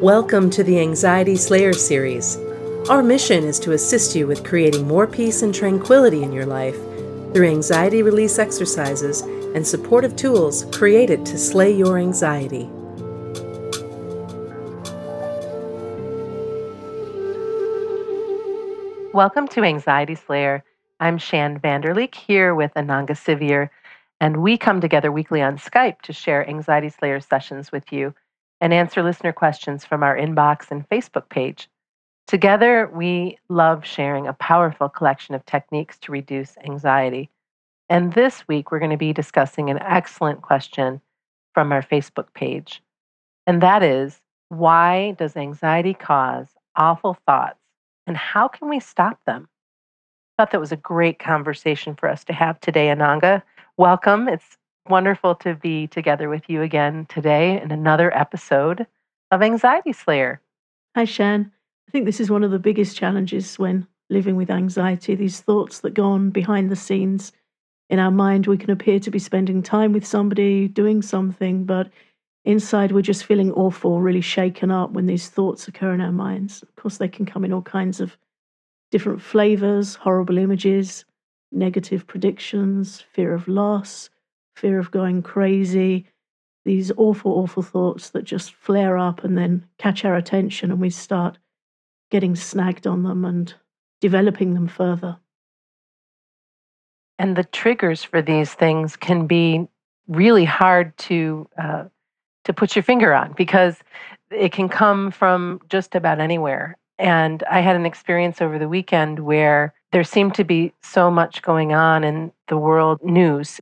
Welcome to the Anxiety Slayer series. Our mission is to assist you with creating more peace and tranquility in your life through anxiety release exercises and supportive tools created to slay your anxiety. Welcome to Anxiety Slayer. I'm Shann Vander Leek here with Ananga Sivyer, and we come together weekly on Skype to share Anxiety Slayer sessions with you and answer listener questions from our inbox and Facebook page. Together, we love sharing a powerful collection of techniques to reduce anxiety. And this week, we're going to be discussing an excellent question from our Facebook page. And that is why does anxiety cause awful thoughts and how can we stop them? I thought that was a great conversation for us to have today, Ananga. Welcome. It's wonderful to be together with you again today in another episode of Anxiety Slayer. Hi, Shann. I think this is one of the biggest challenges when living with anxiety, these thoughts that go on behind the scenes. In our mind, we can appear to be spending time with somebody, doing something, but inside we're just feeling awful, really shaken up when these thoughts occur in our minds. Of course, they can come in all kinds of different flavors, horrible images, negative predictions, fear of loss, fear of going crazy, these awful, awful thoughts that just flare up and then catch our attention, and we start getting snagged on them and developing them further. And the triggers for these things can be really hard to uh, to put your finger on because it can come from just about anywhere. And I had an experience over the weekend where there seemed to be so much going on in the world news,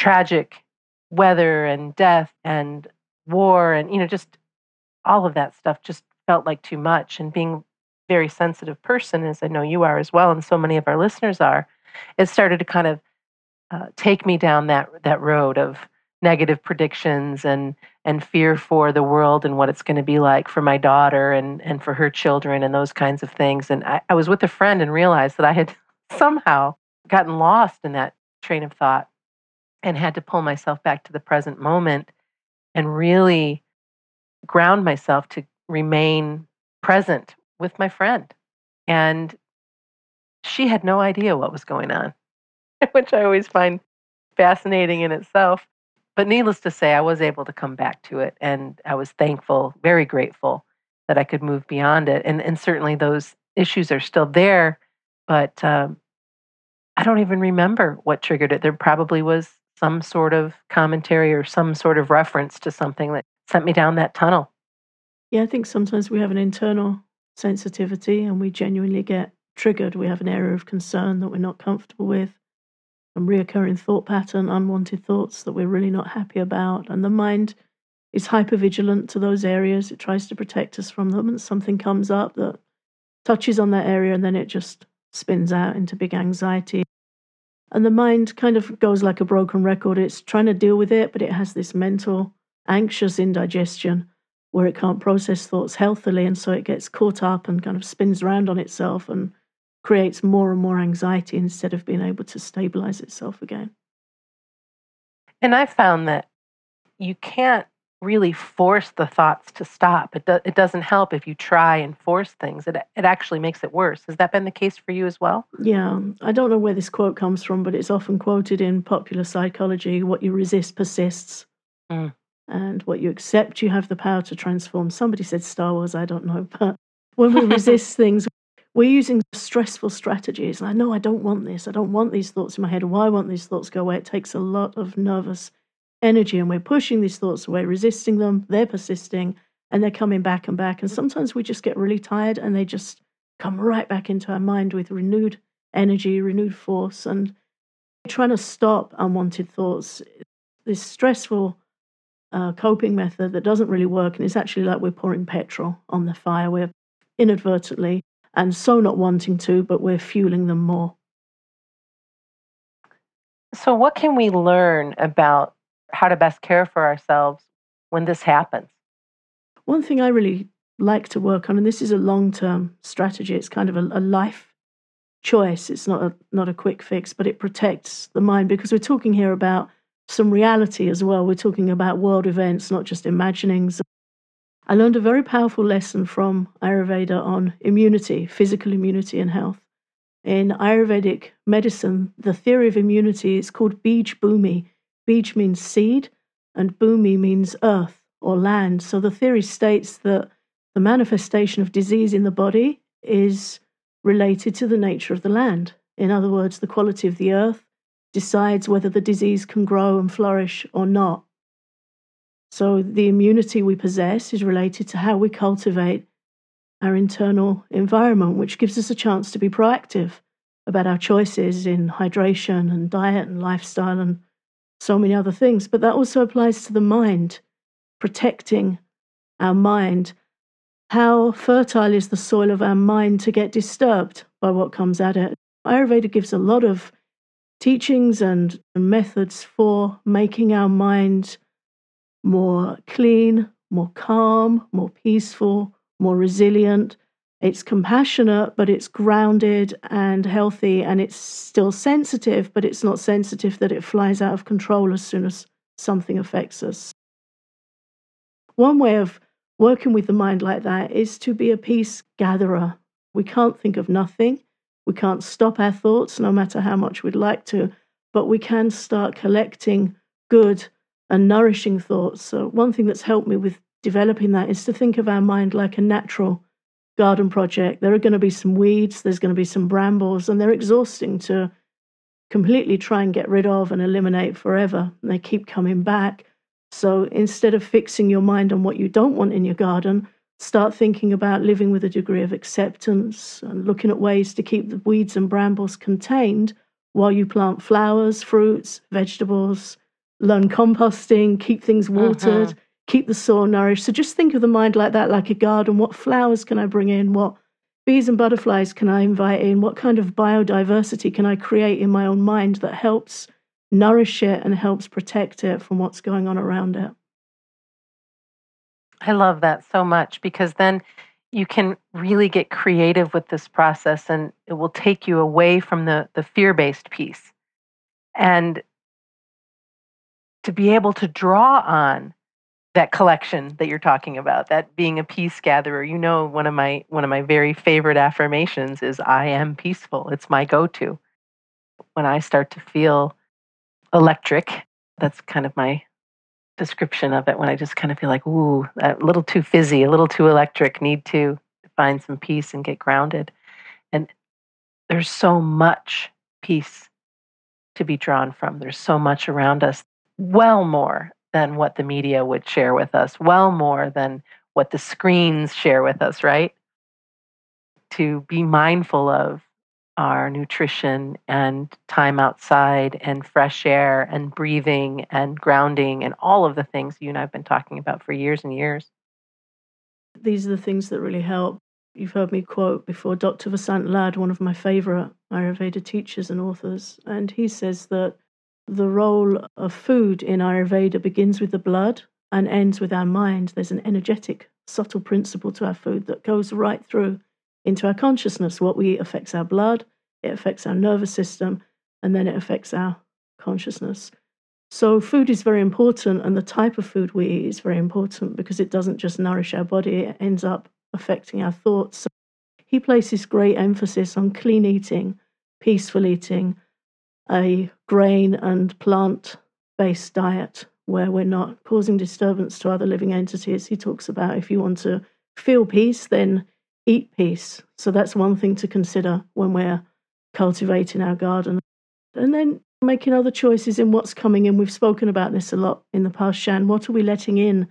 tragic weather and death and war and you know just all of that stuff just felt like too much. And being very sensitive person, as I know you are as well, and so many of our listeners are, it started to kind of uh, take me down that that road of negative predictions and and fear for the world and what it's going to be like for my daughter and and for her children and those kinds of things. And I, I was with a friend and realized that I had somehow gotten lost in that train of thought and had to pull myself back to the present moment and really ground myself to remain present with my friend. And she had no idea what was going on, which I always find fascinating in itself. But needless to say, I was able to come back to it. And I was thankful, very grateful that I could move beyond it. And, and certainly those issues are still there. But um, I don't even remember what triggered it. There probably was some sort of commentary or some sort of reference to something that sent me down that tunnel. Yeah, I think sometimes we have an internal sensitivity and we genuinely get triggered. We have an area of concern that we're not comfortable with, a reoccurring thought pattern, unwanted thoughts that we're really not happy about. And the mind is hyper vigilant to those areas. It tries to protect us from them. And something comes up that touches on that area and then it just spins out into big anxiety. And the mind kind of goes like a broken record. It's trying to deal with it, but it has this mental, anxious indigestion where it can't process thoughts healthily. And so it gets caught up and kind of spins around on itself and creates more and more anxiety instead of being able to stabilize itself again. And I found that you can't really force the thoughts to stop. It, do, it doesn't help if you try and force things. It, it actually makes it worse. Has that been the case for you as well? Yeah. I don't know where this quote comes from, but it's often quoted in popular psychology what you resist persists. Mm and what you accept, you have the power to transform. Somebody said Star Wars, I don't know, but when we resist things, we're using stressful strategies. And I know I don't want this. I don't want these thoughts in my head. Why I want these thoughts go away? It takes a lot of nervous energy, and we're pushing these thoughts away, resisting them. They're persisting, and they're coming back and back. And sometimes we just get really tired, and they just come right back into our mind with renewed energy, renewed force, and trying to stop unwanted thoughts. This stressful uh, coping method that doesn't really work. And it's actually like we're pouring petrol on the fire. We're inadvertently and so not wanting to, but we're fueling them more. So, what can we learn about how to best care for ourselves when this happens? One thing I really like to work on, and this is a long term strategy, it's kind of a, a life choice. It's not a, not a quick fix, but it protects the mind because we're talking here about some reality as well. We're talking about world events, not just imaginings. I learned a very powerful lesson from Ayurveda on immunity, physical immunity, and health. In Ayurvedic medicine, the theory of immunity is called Bij Bhumi. Bij means seed, and Bhumi means earth or land. So the theory states that the manifestation of disease in the body is related to the nature of the land. In other words, the quality of the earth decides whether the disease can grow and flourish or not. So the immunity we possess is related to how we cultivate our internal environment, which gives us a chance to be proactive about our choices in hydration and diet and lifestyle and so many other things. But that also applies to the mind, protecting our mind. How fertile is the soil of our mind to get disturbed by what comes at it? Ayurveda gives a lot of teachings and methods for making our mind more clean, more calm, more peaceful, more resilient. It's compassionate, but it's grounded and healthy, and it's still sensitive, but it's not sensitive that it flies out of control as soon as something affects us. One way of working with the mind like that is to be a peace gatherer. We can't think of nothing. We can't stop our thoughts, no matter how much we'd like to, but we can start collecting good and nourishing thoughts. So, one thing that's helped me with developing that is to think of our mind like a natural garden project. There are going to be some weeds, there's going to be some brambles, and they're exhausting to completely try and get rid of and eliminate forever. And they keep coming back. So, instead of fixing your mind on what you don't want in your garden, start thinking about living with a degree of acceptance and looking at ways to keep the weeds and brambles contained while you plant flowers, fruits, vegetables, learn composting, keep things watered, mm-hmm. Keep the soil nourished. So just think of the mind like that, like a garden. What flowers can I bring in? What bees and butterflies can I invite in? What kind of biodiversity can I create in my own mind that helps nourish it and helps protect it from what's going on around it? I love that so much because then you can really get creative with this process and it will take you away from the, the fear based piece. And to be able to draw on that collection that you're talking about that being a peace gatherer you know one of my one of my very favorite affirmations is i am peaceful. It's my go-to. When i start to feel electric that's kind of my description of it when i just kind of feel like ooh a little too fizzy a little too electric need to find some peace and get grounded. And there's so much peace to be drawn from. There's so much around us. Well more than what the media would share with us, well more than what the screens share with us, right? To be mindful of our nutrition and time outside and fresh air and breathing and grounding and all of the things you and I've been talking about for years and years. These are the things that really help. You've heard me quote before Dr. Vasant Lad, one of my favorite Ayurveda teachers and authors, and he says that the role of food in Ayurveda begins with the blood and ends with our mind. There's an energetic, subtle principle to our food that goes right through into our consciousness. What we eat affects our blood, it affects our nervous system, and then it affects our consciousness. So, food is very important, and the type of food we eat is very important because it doesn't just nourish our body, it ends up affecting our thoughts. So he places great emphasis on clean eating, peaceful eating, a grain and plant based diet where we're not causing disturbance to other living entities. He talks about if you want to feel peace, then eat peace. So that's one thing to consider when we're cultivating our garden. And then making other choices in what's coming in. We've spoken about this a lot in the past, Shann. What are we letting in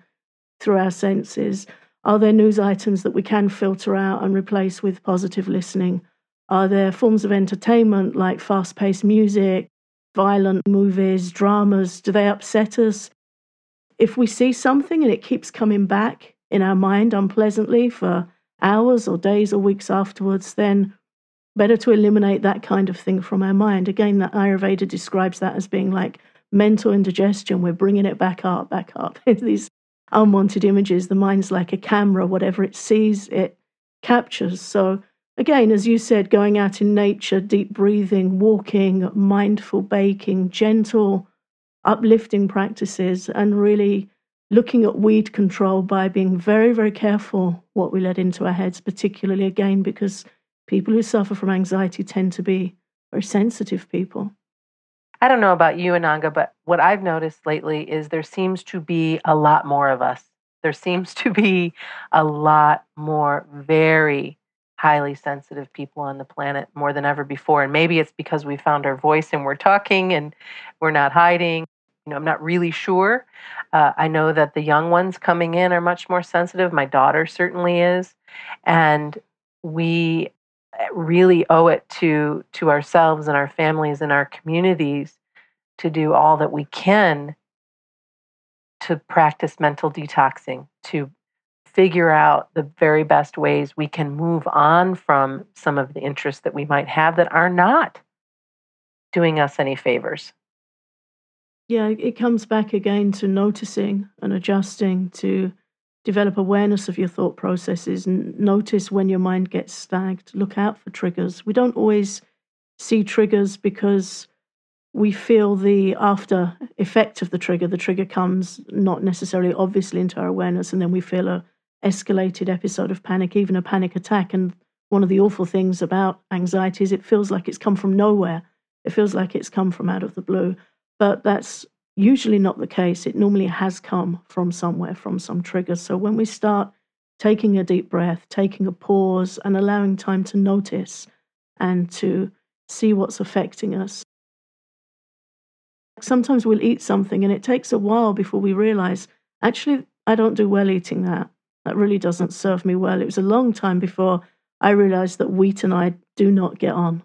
through our senses? Are there news items that we can filter out and replace with positive listening? Are there forms of entertainment like fast paced music, violent movies, dramas? Do they upset us? If we see something and it keeps coming back in our mind unpleasantly for hours or days or weeks afterwards, then better to eliminate that kind of thing from our mind. Again, that Ayurveda describes that as being like mental indigestion. We're bringing it back up, back up. These unwanted images, the mind's like a camera, whatever it sees, it captures. So Again, as you said, going out in nature, deep breathing, walking, mindful baking, gentle, uplifting practices, and really looking at weed control by being very, very careful what we let into our heads, particularly again because people who suffer from anxiety tend to be very sensitive people. I don't know about you, Ananga, but what I've noticed lately is there seems to be a lot more of us. There seems to be a lot more very highly sensitive people on the planet more than ever before. And maybe it's because we found our voice and we're talking and we're not hiding. You know, I'm not really sure. Uh, I know that the young ones coming in are much more sensitive. My daughter certainly is. And we really owe it to to ourselves and our families and our communities to do all that we can to practice mental detoxing to figure out the very best ways we can move on from some of the interests that we might have that are not doing us any favors. Yeah, it comes back again to noticing and adjusting to develop awareness of your thought processes and notice when your mind gets stagged. Look out for triggers. We don't always see triggers because we feel the after effect of the trigger. The trigger comes not necessarily obviously into our awareness, and then we feel a escalated episode of panic, even a panic attack. And one of the awful things about anxiety is it feels like it's come from nowhere. It feels like it's come from out of the blue. But that's usually not the case. It normally has come from somewhere, from some trigger. So when we start taking a deep breath, taking a pause, and allowing time to notice and to see what's affecting us. Sometimes we'll eat something and it takes a while before we realize, actually, I don't do well eating that. That really doesn't serve me well. It was a long time before I realized that wheat and I do not get on.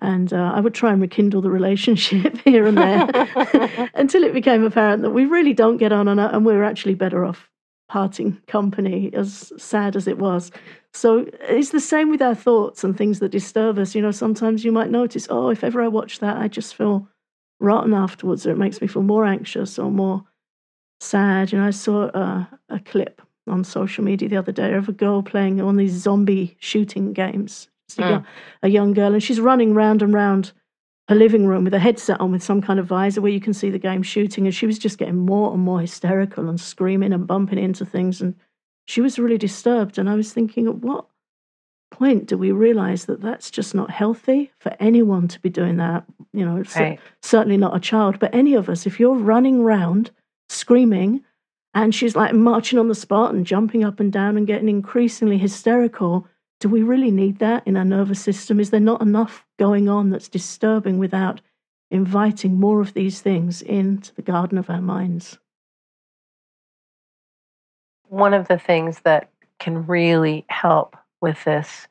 And uh, I would try and rekindle the relationship here and there until it became apparent that we really don't get on and we're actually better off parting company, as sad as it was. So it's the same with our thoughts and things that disturb us. You know, sometimes you might notice, oh, if ever I watch that, I just feel rotten afterwards, or it makes me feel more anxious or more sad. You know, I saw uh, a clip on social media the other day of a girl playing on these zombie shooting games a, mm. young, a young girl, and she's running round and round her living room with a headset on with some kind of visor where you can see the game shooting. And she was just getting more and more hysterical and screaming and bumping into things. And she was really disturbed. And I was thinking, at what point do we realize that that's just not healthy for anyone to be doing that? You know, right. certainly not a child, but any of us. If you're running round screaming and she's like marching on the spot and jumping up and down and getting increasingly hysterical, do we really need that in our nervous system? Is there not enough going on that's disturbing without inviting more of these things into the garden of our minds? One of the things that can really help with this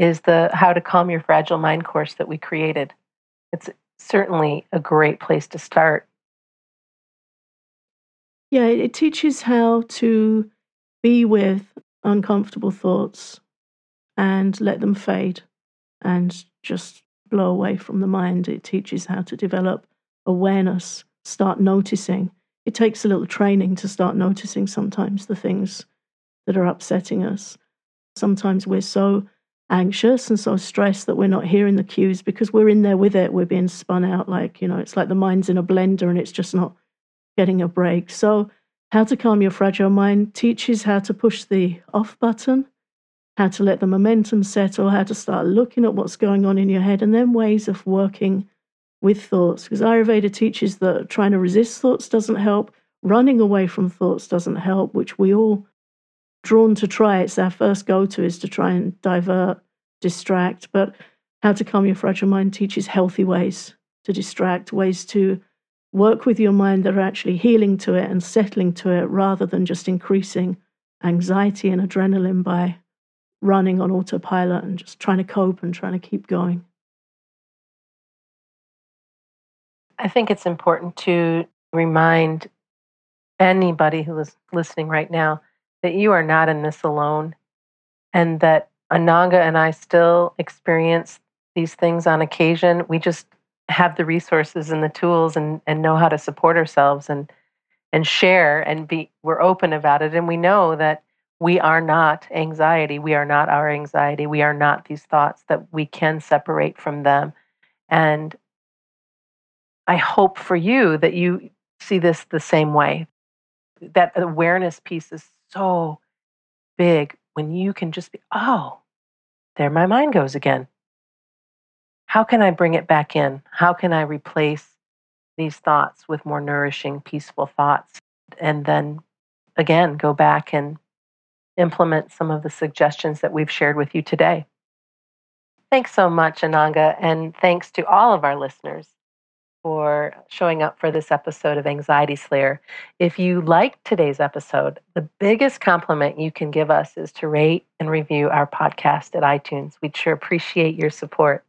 is the How to Calm Your Fragile Mind course that we created. It's certainly a great place to start. Yeah, it teaches how to be with uncomfortable thoughts and let them fade and just blow away from the mind. It teaches how to develop awareness, start noticing. It takes a little training to start noticing sometimes the things that are upsetting us. Sometimes we're so anxious and so stressed that we're not hearing the cues because we're in there with it. We're being spun out like, you know, it's like the mind's in a blender and it's just not getting a break. So, how to calm your fragile mind teaches how to push the off button how to let the momentum settle, how to start looking at what's going on in your head, and then ways of working with thoughts. Because Ayurveda teaches that trying to resist thoughts doesn't help, running away from thoughts doesn't help, which we all drawn to try. It's our first go to is to try and divert, distract. But how to calm your fragile mind teaches healthy ways to distract, ways to work with your mind that are actually healing to it and settling to it rather than just increasing anxiety and adrenaline by running on autopilot and just trying to cope and trying to keep going. I think it's important to remind anybody who is listening right now that you are not in this alone and that Ananga and I still experience these things on occasion. We just have the resources and the tools and, and know how to support ourselves and and share and be we're open about it and we know that we are not anxiety. We are not our anxiety. We are not these thoughts that we can separate from them. And I hope for you that you see this the same way. that awareness piece is so big when you can just be, oh, there my mind goes again. How can I bring it back in? How can I replace these thoughts with more nourishing, peaceful thoughts? And then again, go back and implement some of the suggestions that we've shared with you today. Thanks so much, Ananga, and thanks to all of our listeners for showing up for this episode of Anxiety Slayer. If you liked today's episode, the biggest compliment you can give us is to rate and review our podcast at iTunes. We'd sure appreciate your support.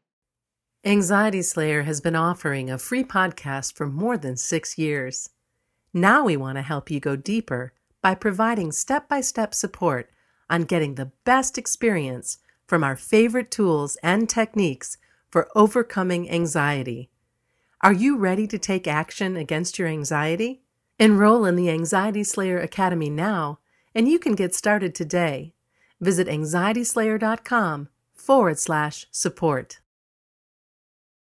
Anxiety Slayer has been offering a free podcast for more than six years. Now we want to help you go deeper by providing step by step support on getting the best experience from our favorite tools and techniques for overcoming anxiety. Are you ready to take action against your anxiety? Enroll in the Anxiety Slayer Academy now, and you can get started today. Visit anxietyslayer.com forward slash support.